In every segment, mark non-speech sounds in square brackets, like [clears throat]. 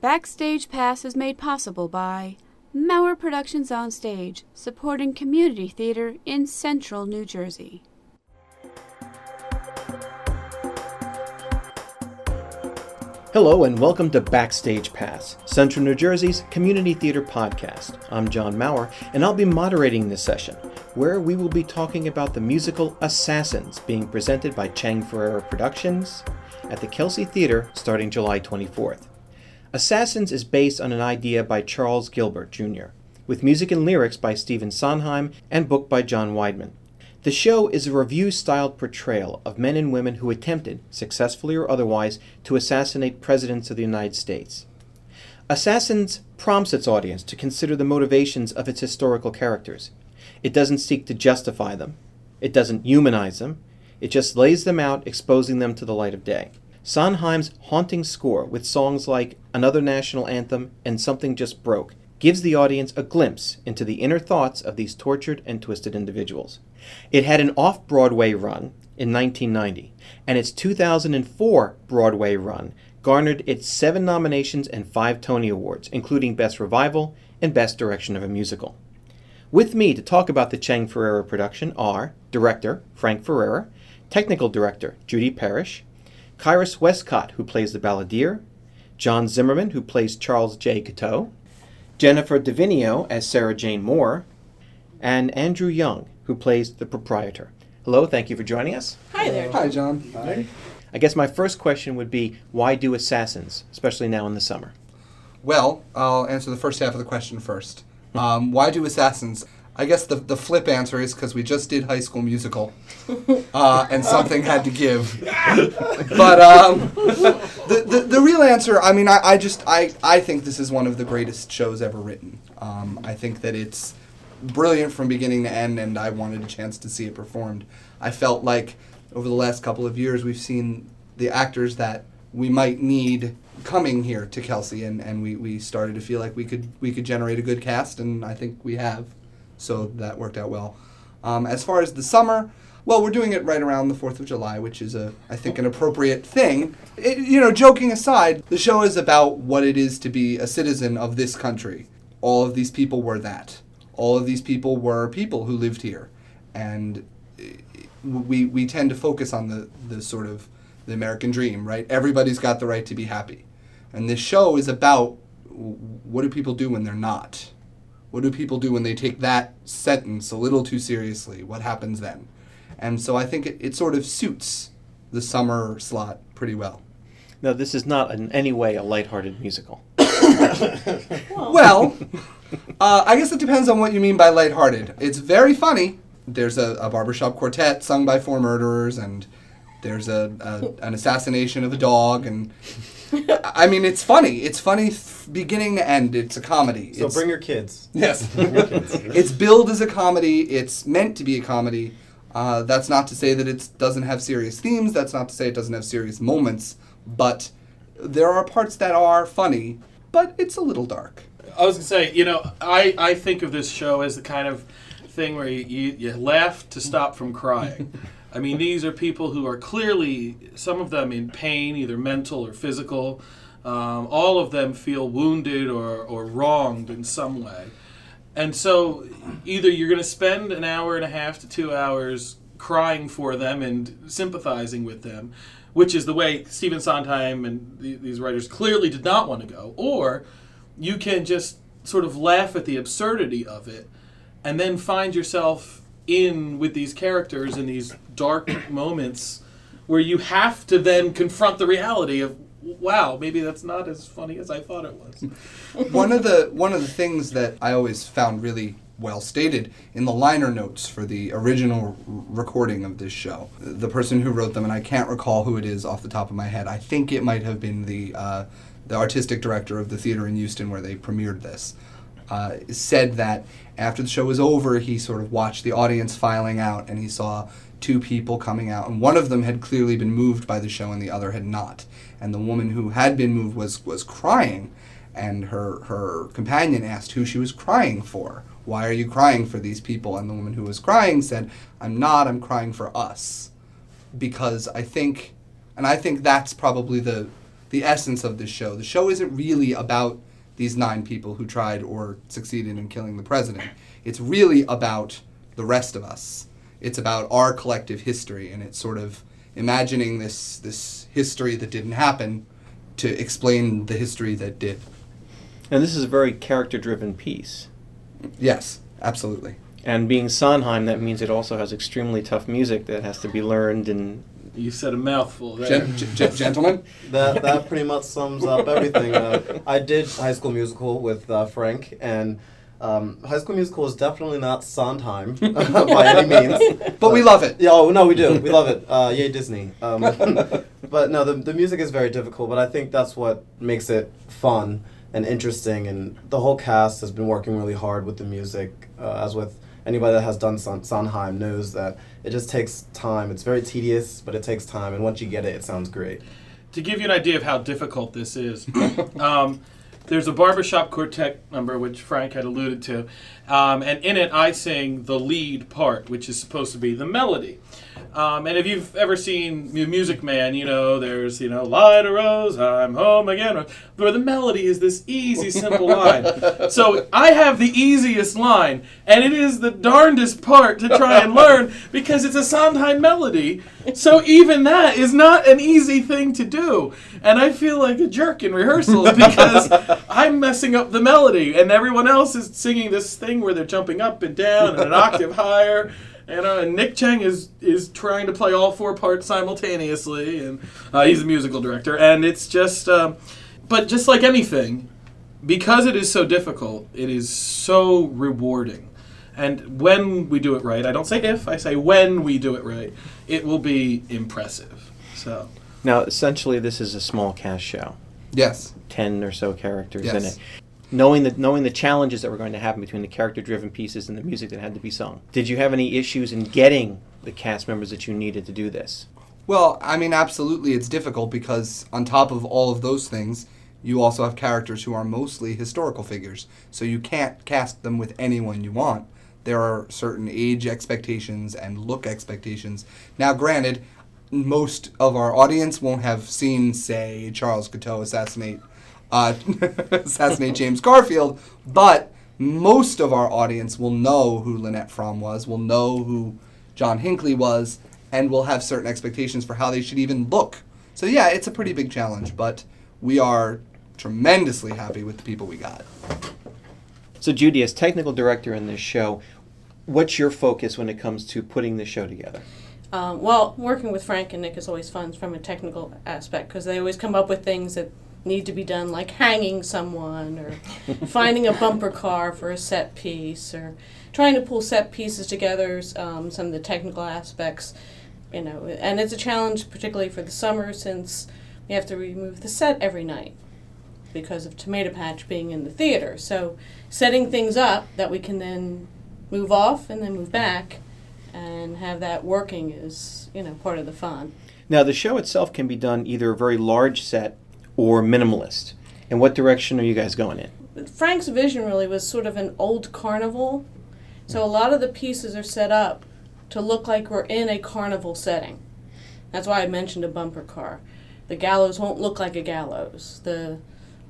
Backstage Pass is made possible by Mauer Productions on Stage, supporting community theater in central New Jersey. Hello and welcome to Backstage Pass, Central New Jersey's community theater podcast. I'm John Mauer, and I'll be moderating this session, where we will be talking about the musical Assassins being presented by Cheng Ferrara Productions at the Kelsey Theater starting July 24th. Assassins is based on an idea by Charles Gilbert, Jr., with music and lyrics by Stephen Sondheim and book by John Weidman. The show is a revue styled portrayal of men and women who attempted, successfully or otherwise, to assassinate presidents of the United States. Assassins prompts its audience to consider the motivations of its historical characters. It doesn't seek to justify them, it doesn't humanize them, it just lays them out, exposing them to the light of day. Sondheim's haunting score, with songs like Another National Anthem and Something Just Broke, gives the audience a glimpse into the inner thoughts of these tortured and twisted individuals. It had an off Broadway run in 1990, and its 2004 Broadway run garnered its seven nominations and five Tony Awards, including Best Revival and Best Direction of a Musical. With me to talk about the Cheng Ferrara production are director Frank Ferrara, technical director Judi Parrish, Kyrus Westcott, who plays the balladeer, John Zimmerman, who plays Charles J. Guiteau, Jennifer Devenio as Sara Jane Moore, and Andrew Young, who plays the proprietor. Hello, thank you for joining us. Hi there. Hi, John. Hi. I guess my first question would be why do assassins, especially now in the summer? Well, I'll answer the first half of the question first. Um, why do assassins? I guess the, the flip answer is because we just did High School Musical, uh, and something had to give. But um, the, the the real answer, I mean, I, I just I, I think this is one of the greatest shows ever written. Um, I think that it's brilliant from beginning to end, and I wanted a chance to see it performed. I felt like over the last couple of years we've seen the actors that we might need coming here to Kelsey, and, and we, we started to feel like we could we could generate a good cast, and I think we have. So that worked out well. Um, as far as the summer, well, we're doing it right around the Fourth of July, which is a I think an appropriate thing. It, you know, joking aside, the show is about what it is to be a citizen of this country. All of these people were that. All of these people were people who lived here, and eh, we we tend to focus on the the sort of the American dream, right? Everybody's got the right to be happy. And this show is about what do people do when they're not? What do people do when they take that sentence a little too seriously? What happens then? And so I think it, it sort of suits the summer slot pretty well. No, this is not in any way a lighthearted musical. [coughs] Well, uh, I guess it depends on what you mean by lighthearted. It's very funny. There's a, a barbershop quartet sung by four murderers, and there's a, a an assassination of a dog, and I mean it's funny. It's funny th- beginning to end. It's a comedy. So it's, bring your kids. yes, [laughs] it's billed as a comedy. It's meant to be a comedy. Uh, that's not to say that it doesn't have serious themes. That's not to say it doesn't have serious moments. But there are parts that are funny, but it's a little dark. I was gonna say, you know, I, I think of this show as the kind of thing where you, you, you laugh to stop from crying. [laughs] I mean, these are people who are clearly, some of them in pain, either mental or physical. Um, all of them feel wounded or, or wronged in some way. And so either you're going to spend an hour and a half to two hours crying for them and sympathizing with them, which is the way Stephen Sondheim and the, these writers clearly did not want to go, or you can just sort of laugh at the absurdity of it and then find yourself in with these characters in these dark [clears throat] moments where you have to then confront the reality of wow maybe that's not as funny as i thought it was [laughs] one of the one of the things that I always found really well stated in the liner notes for the original r- recording of this show. The person who wrote them, and I can't recall who it is off the top of my head. I think it might have been the uh, the artistic director of the theater in Houston where they premiered this. Uh, said that after the show was over, he sort of watched the audience filing out, and he saw two people coming out, and one of them had clearly been moved by the show, and the other had not. And the woman who had been moved was was crying, and her her companion asked who she was crying for. Why are you crying for these people? And the woman who was crying said, "I'm not. I'm crying for us." Because I think and I think that's probably the the essence of this show. The show isn't really about these nine people who tried or succeeded in killing the president. It's really about the rest of us. It's about our collective history, and it's sort of imagining this this history that didn't happen to explain the history that did. And this is a very character-driven piece. Yes, absolutely. And being Sondheim, that means it also has extremely tough music that has to be learned and You said a mouthful there. Gen- g- g- gentlemen, [laughs] That that pretty much sums up everything. Uh, I did High School Musical with uh, Frank, and um, High School Musical is definitely not Sondheim [laughs] by any means. but we love it. Yeah, oh no, we do. We love it. Uh, yay, Disney. Um, [laughs] but no, the, the music is very difficult, but I think that's what makes it fun and interesting. And the whole cast has been working really hard with the music, uh, as with anybody that has done Son- Sondheim knows that it just takes time. It's very tedious, but it takes time. And once you get it, it sounds great. to give you an idea of how difficult this is, um, there's a barbershop quartet number which Frank had alluded to, um, and in it I sing the lead part, which is supposed to be the melody. Um, and if you've ever seen Music Man, you know there's you know light a rose, I'm home again, where the melody is this easy, simple line. So I have the easiest line, and it is the darndest part to try and learn because it's a Sondheim melody. So even that is not an easy thing to do, and I feel like a jerk in rehearsals [laughs] because I'm messing up the melody, and everyone else is singing this thing where they're jumping up and down and an octave higher. You know, and Nick Cheng is is trying to play all four parts simultaneously, and uh, he's a musical director, and it's just, um, but just like anything, because it is so difficult, it is so rewarding. And when we do it right, I don't say if, I say when we do it right, it will be impressive. So, now essentially this is a small cast show. Yes. 10 or so characters in Yes. it. Knowing the knowing the challenges that were going to happen between the character driven pieces and the music that had to be sung. Did you have any issues in getting the cast members that you needed to do this? Well, I mean, absolutely, it's difficult because on top of all of those things, you also have characters who are mostly historical figures. So you can't cast them with anyone you want. There are certain age expectations and look expectations. Now, granted, most of our audience won't have seen, say, Charles Guiteau assassinate uh, [laughs] assassinate James Garfield, but most of our audience will know who Lynette Fromme was, will know who John Hinckley was, and will have certain expectations for how they should even look. So yeah, it's a pretty big challenge, but we are tremendously happy with the people we got. So Judi, as technical director in this show, what's your focus when it comes to putting the show together? Um, well, working with Frank and Nick is always fun from a technical aspect because they always come up with things that need to be done, like hanging someone or finding a bumper car for a set piece or trying to pull set pieces together. Um, some of the technical aspects, you know, and it's a challenge, particularly for the summer, since we have to remove the set every night because of Tomato Patch being in the theater. So, setting things up that we can then move off and then move back and have that working is you know part of the fun. Now the show itself can be done either a very large set or minimalist. And what direction are you guys going in? Frank's vision really was sort of an old carnival, so a lot of the pieces are set up to look like we're in a carnival setting. That's why I mentioned a bumper car. The gallows won't look like a gallows. The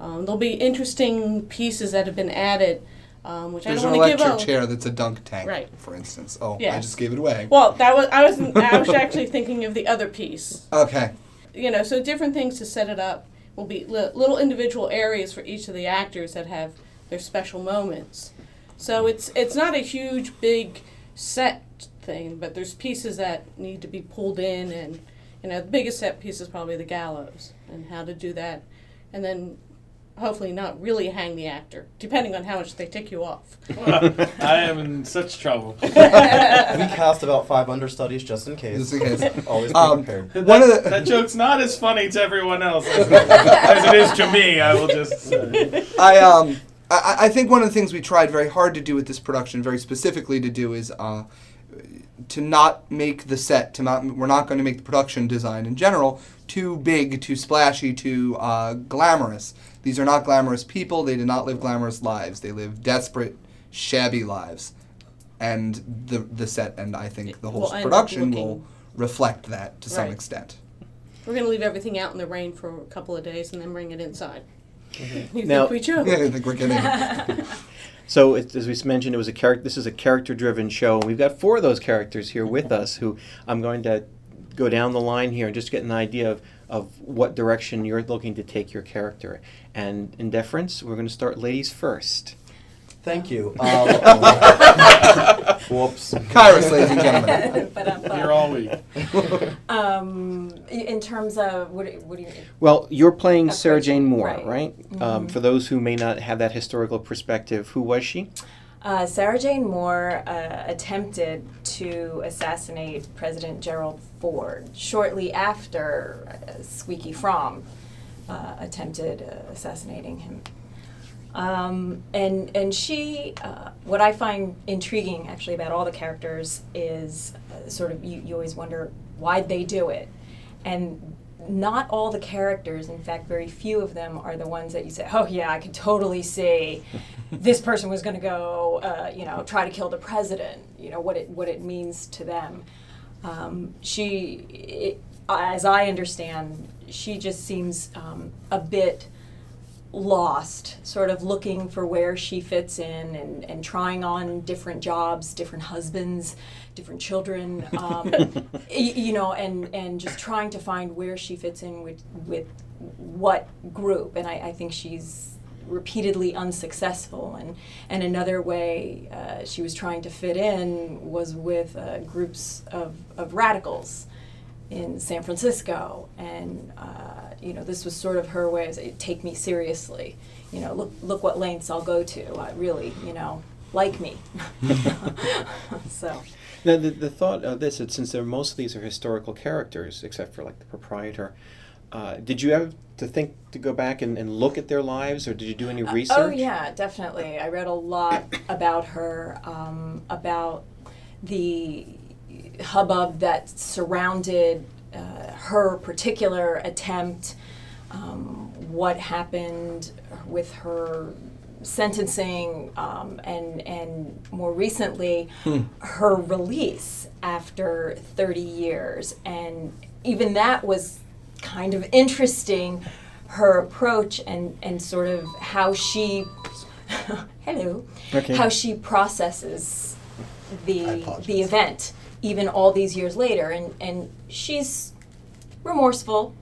um, there'll be interesting pieces that have been added, um, which There's I an don't want to give electric chair that's a dunk tank, Right. for instance. Oh, I just gave it away. Well, that was I was I was [laughs] actually thinking of the other piece. Okay. you know, so different things to set it up will be li- little individual areas for each of the actors that have their special moments. So it's it's not a huge big set thing, but there's pieces that need to be pulled in, and you know, the biggest set piece is probably the gallows and how to do that, and then hopefully not really hang the actor, depending on how much they tick you off. [laughs] I am in such trouble. [laughs] we cast about five understudies just in case. Just in case. [laughs] Always be Um, prepared. One of that, the that joke's not as funny to everyone else as, as it is to me. I will just say. I um I, I think one of the things we tried very hard to do with this production, very specifically to do, is uh, to not make the set. To not we're not going to make the production design in general too big, too splashy, too uh, glamorous. These are not glamorous people. They did not live glamorous lives. They live desperate, shabby lives, and the the set and I think the whole Will end up production looking- will reflect that to some extent. We're gonna leave everything out in the rain for a couple of days and then bring it inside. Mm-hmm. [laughs] You Now- think we should? Yeah, I think we're [laughs] getting. [laughs] So, it, as we mentioned, it was a character. This is a character-driven show, and we've got four of those characters here with us. Who I'm going to go down the line here and just get an idea of, of what direction you're looking to take your character. And in deference, we're going to start ladies first. Thank you. [laughs] Um, [laughs] whoops. Kyrus, ladies and gentlemen. [laughs] Here all week. um, in terms of what, do- what do you mean? Well, you're playing Sara Approaching, Jane Moore, right. right? Um, for those who may not have that historical perspective, who was she? Uh, Sara Jane Moore uh, attempted to assassinate President Gerald Shortly after uh, Squeaky Fromme uh, attempted uh, assassinating him. Um, and and she, uh, what I find intriguing actually about all the characters is uh, sort of you, you always wonder why'd they do it, and not all the characters, in fact, very few of them are the ones that you say, oh yeah, I could totally see [laughs] this person was going to go, uh, you know, try to kill the president. You know what it what it means to them. Um, she, it, as I understand, she just seems um, a bit lost, sort of looking for where she fits in and, and trying on different jobs, different husbands, different children, um, [laughs] you know, and, and just trying to find where she fits in with, with what group. And I, I think she's repeatedly unsuccessful. And, and another way uh, she was trying to fit in was with uh, groups of, of radicals in San Francisco, and uh, you know this was sort of her way of take me seriously. You know, look look what lengths I'll go to. Uh, really, you know, like me. [laughs] [laughs] so Now, the, the thought of this is since most of these are historical characters, except for like the proprietor, uh, did you have to think to go back and, and look at their lives, or did you do any research? Oh yeah, definitely. I read a lot about her, um, about the hubbub that surrounded uh, her particular attempt, um, what happened with her sentencing, um, and and more recently, her release after 30 years, and even that was kind of interesting her approach and, and sort of how she [laughs] hello Okay. how she processes the the event even all these years later. And and she's remorseful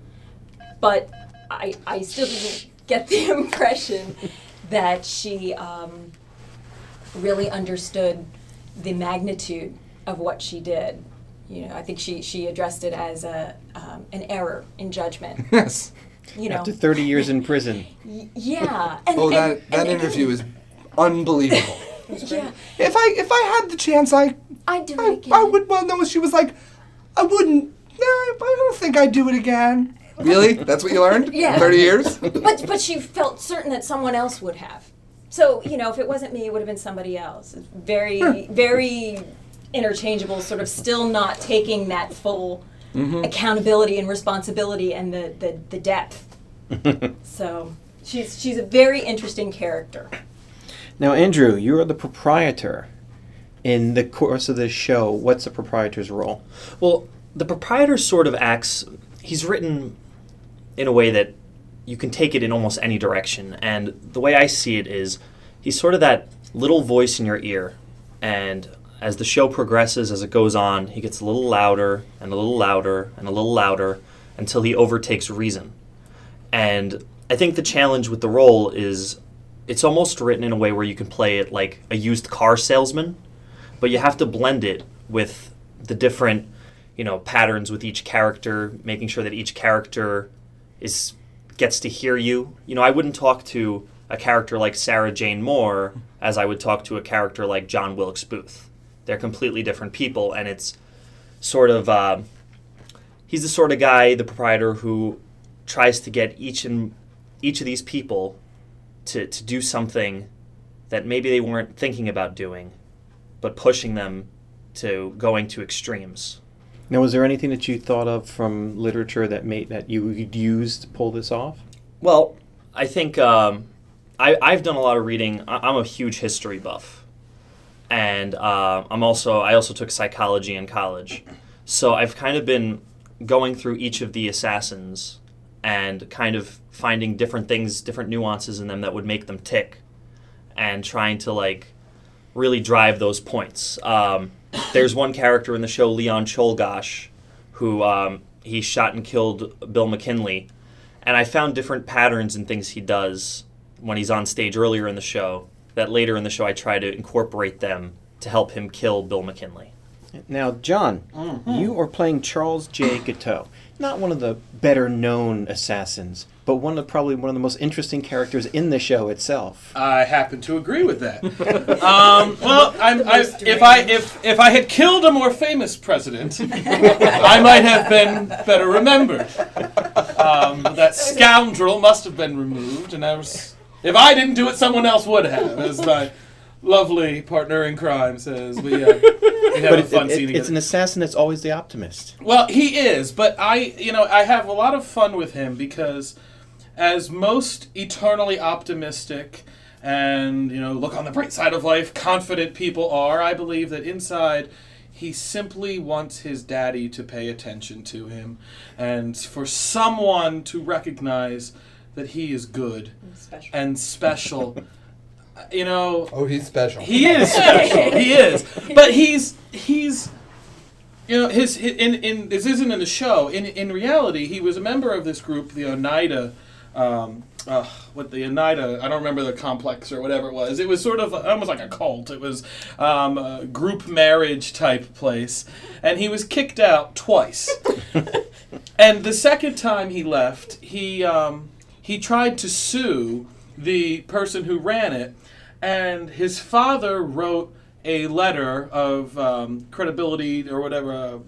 but I I still didn't get the [laughs] impression that she um, really understood the magnitude of what she did you know I think she she addressed it as a um, an error in judgment [laughs] Yes. you know After 30 years in prison. Yeah [laughs] and, Oh, and- that that and again, interview is unbelievable. [laughs] yeah if I if I had the chance, I I'd do it again I would. Well, no, she was like, I wouldn't. No, I don't think I'd do it again. Really? That's what you learned? Yeah. Thirty years. but but she felt certain that someone else would have. So you know, if it wasn't me, it would have been somebody else. It's very very interchangeable. Sort of still not taking that full mm-hmm. accountability and responsibility and the the, the depth. [laughs] so she's she's a very interesting character. Now, Andrew, you're the proprietor. In the course of this show, what's the proprietor's role? Well, the proprietor sort of acts, he's written in a way that you can take it in almost any direction. And the way I see it is he's sort of that little voice in your ear. And as the show progresses, as it goes on, he gets a little louder and a little louder and a little louder until he overtakes reason. And I think the challenge with the role is it's almost written in a way where you can play it like a used car salesman, but you have to blend it with the different, you know, patterns with each character, making sure that each character is gets to hear you. You know, I wouldn't talk to a character like Sara Jane Moore as I would talk to a character like John Wilkes Booth. They're completely different people, and it's sort of uh, he's the sort of guy, the proprietor, who tries to get each and each of these people to, to do something that maybe they weren't thinking about doing, but pushing them to going to extremes. Now, was there anything that you thought of from literature that made that you would use to pull this off? Well, I think um, I, I've done a lot of reading. I, I'm a huge history buff, and uh, I'm also I also took psychology in college, so I've kind of been going through each of the assassins and kind of finding different things, different nuances in them that would make them tick, and trying to like really drive those points. Um, there's one character in the show, Leon Czolgosz, who um, he shot and killed Bill McKinley, and I found different patterns and things he does when he's on stage earlier in the show. That later in the show, I try to incorporate them to help him kill Bill McKinley. Now, John, you are playing Charles J. Guiteau. Not one of the better known assassins, but one of probably one of the most interesting characters in the show itself. I happen to agree with that. [laughs] um, well, I'm, I, if I if if I had killed a more famous president, [laughs] I might have been better remembered. [laughs] Um, that scoundrel must have been removed, and I was. If I didn't do it, someone else would have, as my lovely partner in crime says. We, uh, we [laughs] have But a it, fun it- scene it's an assassin that's always the optimist. Well, he is, but I, you know, I have a lot of fun with him because, as most eternally optimistic and you know, look on the bright side of life, confident people are, I believe that inside. He simply wants his daddy to pay attention to him and for someone to recognize that he is good Special. and special. [laughs] you know, Oh, he's special. he is [laughs] special. he is, but he's he's you know his, hi in in this isn't in the show. In in reality, he was a member of this group, the Oneida. Um, uh, what the Oneida? I don't remember the complex or whatever it was. It was sort of almost like a cult. It was um, a group marriage type place, and he was kicked out twice. [laughs] and the second time he left, he um, he tried to sue the person who ran it, and his father wrote a letter of um, credibility or whatever, uh,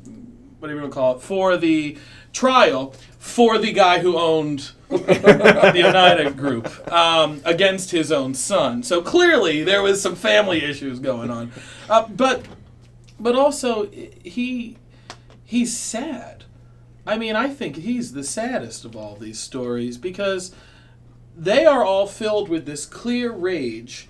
whatever you want to call it, for the trial for the guy who owned [laughs] the Oneida group um, against his own son. So clearly there was some family issues going on, uh, but but also he he's sad. I mean, I think he's the saddest of all these stories because they are all filled with this clear rage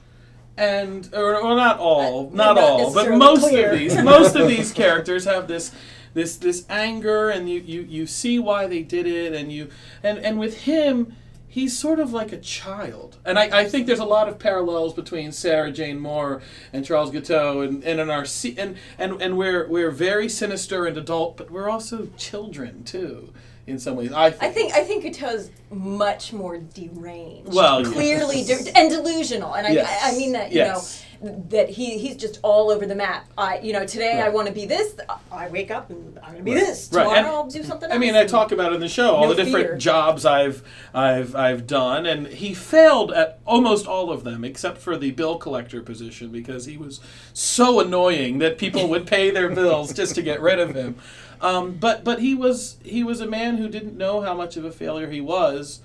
and or, or not all Uh, not not all but most clear. of these most of [laughs] these characters have this this this anger and you, you you see why they did it and you and and with him he's sort of like a child. And I, I think there's a lot of parallels between Sara Jane Moore and Charles Guiteau and, and in our and, and and we're we're very sinister and adult but we're also children too in some ways I think, I think I think Guiteau's much more deranged. Well, clearly [laughs] yes. de- and delusional, and I, Yes. I, I mean that you Yes. know that he he's just all over the map. I you know today I want to be this. I wake up and I'm gonna be Right. this. Tomorrow and- I'll do something. I mean. I talk about it in the show all No the different fear. jobs I've I've I've done, and he failed at almost all of them except for the bill collector position because he was so annoying that people would pay their bills just to get rid of him. Um, but but he was he was a man who didn't know how much of a failure he was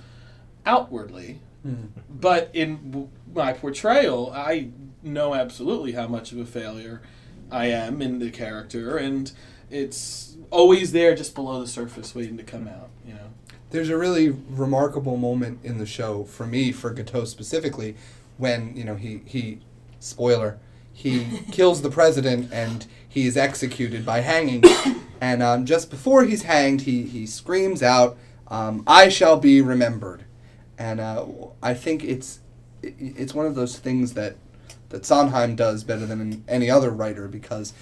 outwardly, but in my portrayal, I know absolutely how much of a failure I am in the character, and it's always there, just below the surface, waiting to come out. You know. There's a really remarkable moment in the show for me, for Guiteau specifically, when you know he he, spoiler, he kills the president and he is executed by hanging, [coughs] and um, just before he's hanged, he he screams out, um, "I shall be remembered," and uh, I think it's it, it's one of those things that that Sondheim does better than any other writer because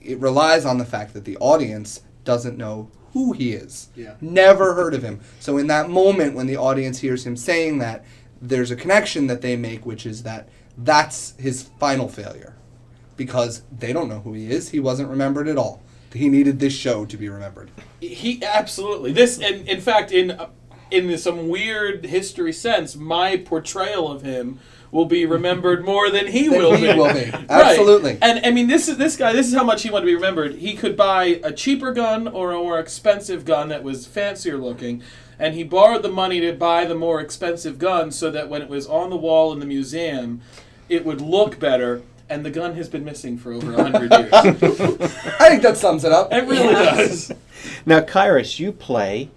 it relies on the fact that the audience doesn't know who he is. Yeah. Never heard of him. So in that moment when the audience hears him saying that, there's a connection that they make, which is that that's his final failure. Because they don't know who he is. He wasn't remembered at all. He needed this show to be remembered. He absolutely this, and in fact, in in some weird history sense, my portrayal of him will be remembered more than he Than will he be. will be. [laughs] Right. Absolutely. And I mean, this is this guy. This is how much he wanted to be remembered. He could buy a cheaper gun or a more expensive gun that was fancier looking, and he borrowed the money to buy the more expensive gun so that when it was on the wall in the museum, it would look better. And the gun has been missing for over a hundred years. [laughs] I think that sums it up. It really Yeah. does. Now, Kyrus, you play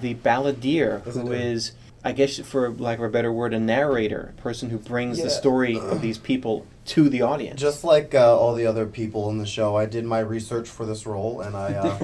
the balladeer, Yes, I who I guess for lack of a better word, a narrator, a person who brings Yeah. the story of these people to the audience. Just like uh, all the other people in the show, I did my research for this role, and I uh,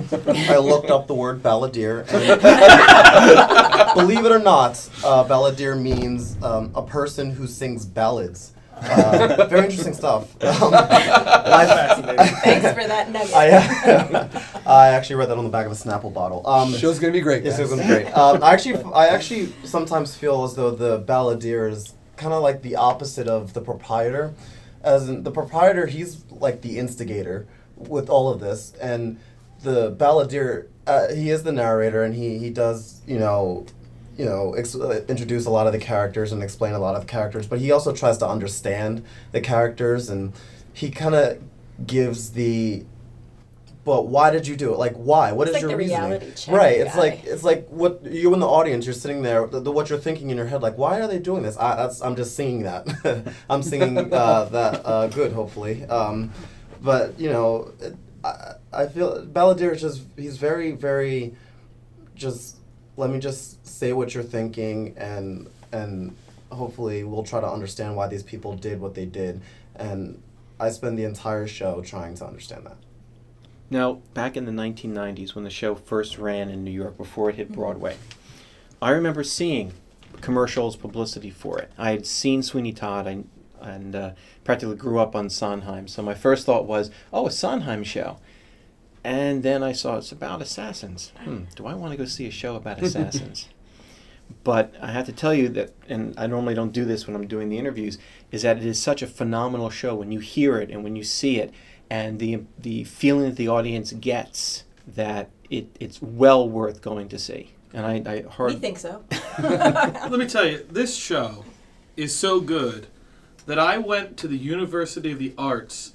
I looked up the word balladeer. And [laughs] believe it or not, uh, balladeer means um, a person who sings ballads. Uh, very interesting stuff. [laughs] Um, I, Thanks for that nugget. I, [laughs] I actually read that on the back of a Snapple bottle. Um, Show's gonna be great. Yes, guys. it was great. Um, I actually, I actually sometimes feel as though the balladeer is kind of like the opposite of the proprietor. As in, the proprietor, he's like the instigator with all of this, and the balladeer, uh, he is the narrator, and he he does you know, you know, ex- uh, introduce a lot of the characters and explain a lot of the characters, but he also tries to understand the characters, and he kind of gives the but why did you do it? Like, why? What is It's like your check right. It's guy. like it's like what you in the audience. You're sitting there. The, the, what you're thinking in your head, like, why are they doing this? I, that's I'm just singing that. [laughs] I'm singing uh, [laughs] that uh, good, hopefully. Um, but you know, it, I, I feel Balladeer is just he's very very just let me just say what you're thinking and and hopefully we'll try to understand why these people did what they did and I spend the entire show trying to understand that. Now, back in the 1990s, when the show first ran in New York before it hit Mm-hmm. Broadway, I remember seeing commercials, publicity for it. I had seen Sweeney Todd I, and uh, practically grew up on Sondheim. So my first thought was, oh, a Sondheim show. And then I saw it's about assassins. Hmm, do I want to go see a show about assassins? [laughs] but I have to tell you that, and I normally don't do this when I'm doing the interviews, is that it is such a phenomenal show when you hear it and when you see it, and the the feeling that the audience gets that it, it's well worth going to see. And I, I heard. we think so. [laughs] [laughs] Let me tell you, this show is so good that I went to the University of the Arts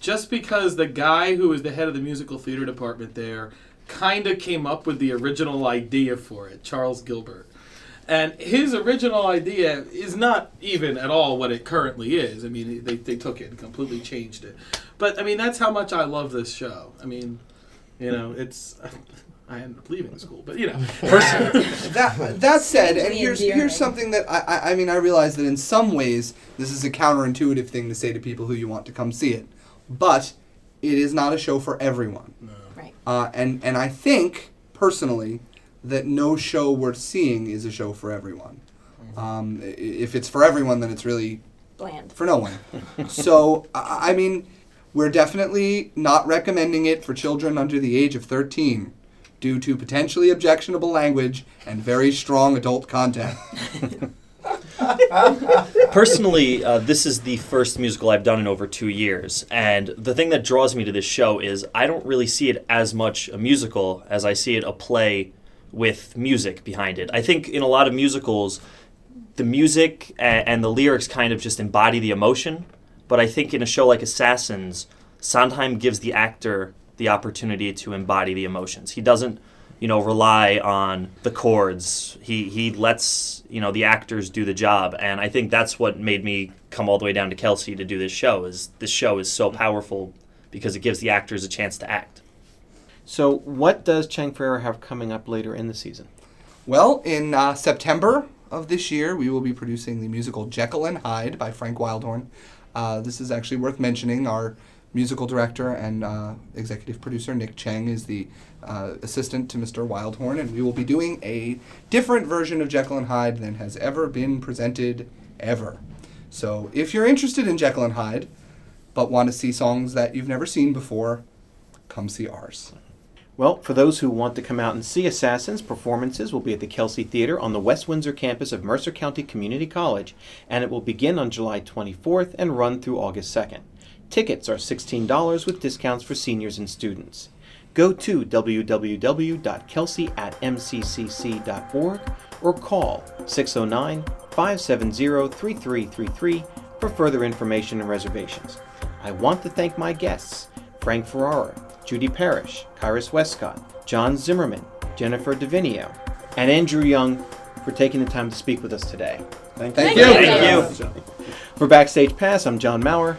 just because the guy who was the head of the musical theater department there kind of came up with the original idea for it, Charles Gilbert. And his original idea is not even at all what it currently is. I mean, they, they took it and completely changed it. But, I mean, that's how much I love this show. I mean, you know, it's. [laughs] I ended up leaving school, but, you know. [laughs] that that said, and here's here's something that I, I I mean I realize that in some ways this is a counterintuitive thing to say to people who you want to come see it, but it is not a show for everyone. Right. Uh, and and I think personally that no show worth seeing is a show for everyone. Um, if it's for everyone, then it's really Bland. for no one. [laughs] so I I mean, we're definitely not recommending it for children under the age of 13 due to potentially objectionable language and very strong adult content. [laughs] [laughs] Personally, uh, this is the first musical I've done in over two years, and the thing that draws me to this show is I don't really see it as much a musical as I see it a play with music behind it. I think in a lot of musicals, the music a- and the lyrics kind of just embody the emotion, but I think in a show like Assassins, Sondheim gives the actor the opportunity to embody the emotions. He doesn't, you know, rely on the chords. He he lets you know the actors do the job, and I think that's what made me come all the way down to Kelsey to do this show. Is this show is so powerful because it gives the actors a chance to act. So, what does Cheng Ferrara have coming up later in the season? Well, in uh, September of this year, we will be producing the musical Jekyll and Hyde by Frank Wildhorn. Uh, this is actually worth mentioning. Our musical director and uh, executive producer Nick Cheng is the uh, assistant to Mr. Wildhorn, and we will be doing a different version of Jekyll and Hyde than has ever been presented ever. So, if you're interested in Jekyll and Hyde, but want to see songs that you've never seen before, come see ours. Well, for those who want to come out and see Assassins, performances will be at the Kelsey Theater on the West Windsor campus of Mercer County Community College, and it will begin on July 24th and run through August 2nd. Tickets are $16 with discounts for seniors and students. Go to www.kelsey at mccc.org or call 609 570 3333 for further information and reservations. I want to thank my guests Frank Ferrara, Judi Parrish, Kyrus Westcott, John Zimmerman, Jennifer Devenio, and Andrew Young for taking the time to speak with us today. Thank, Thank you. you. Thank you. For Backstage Pass, I'm John Maurer.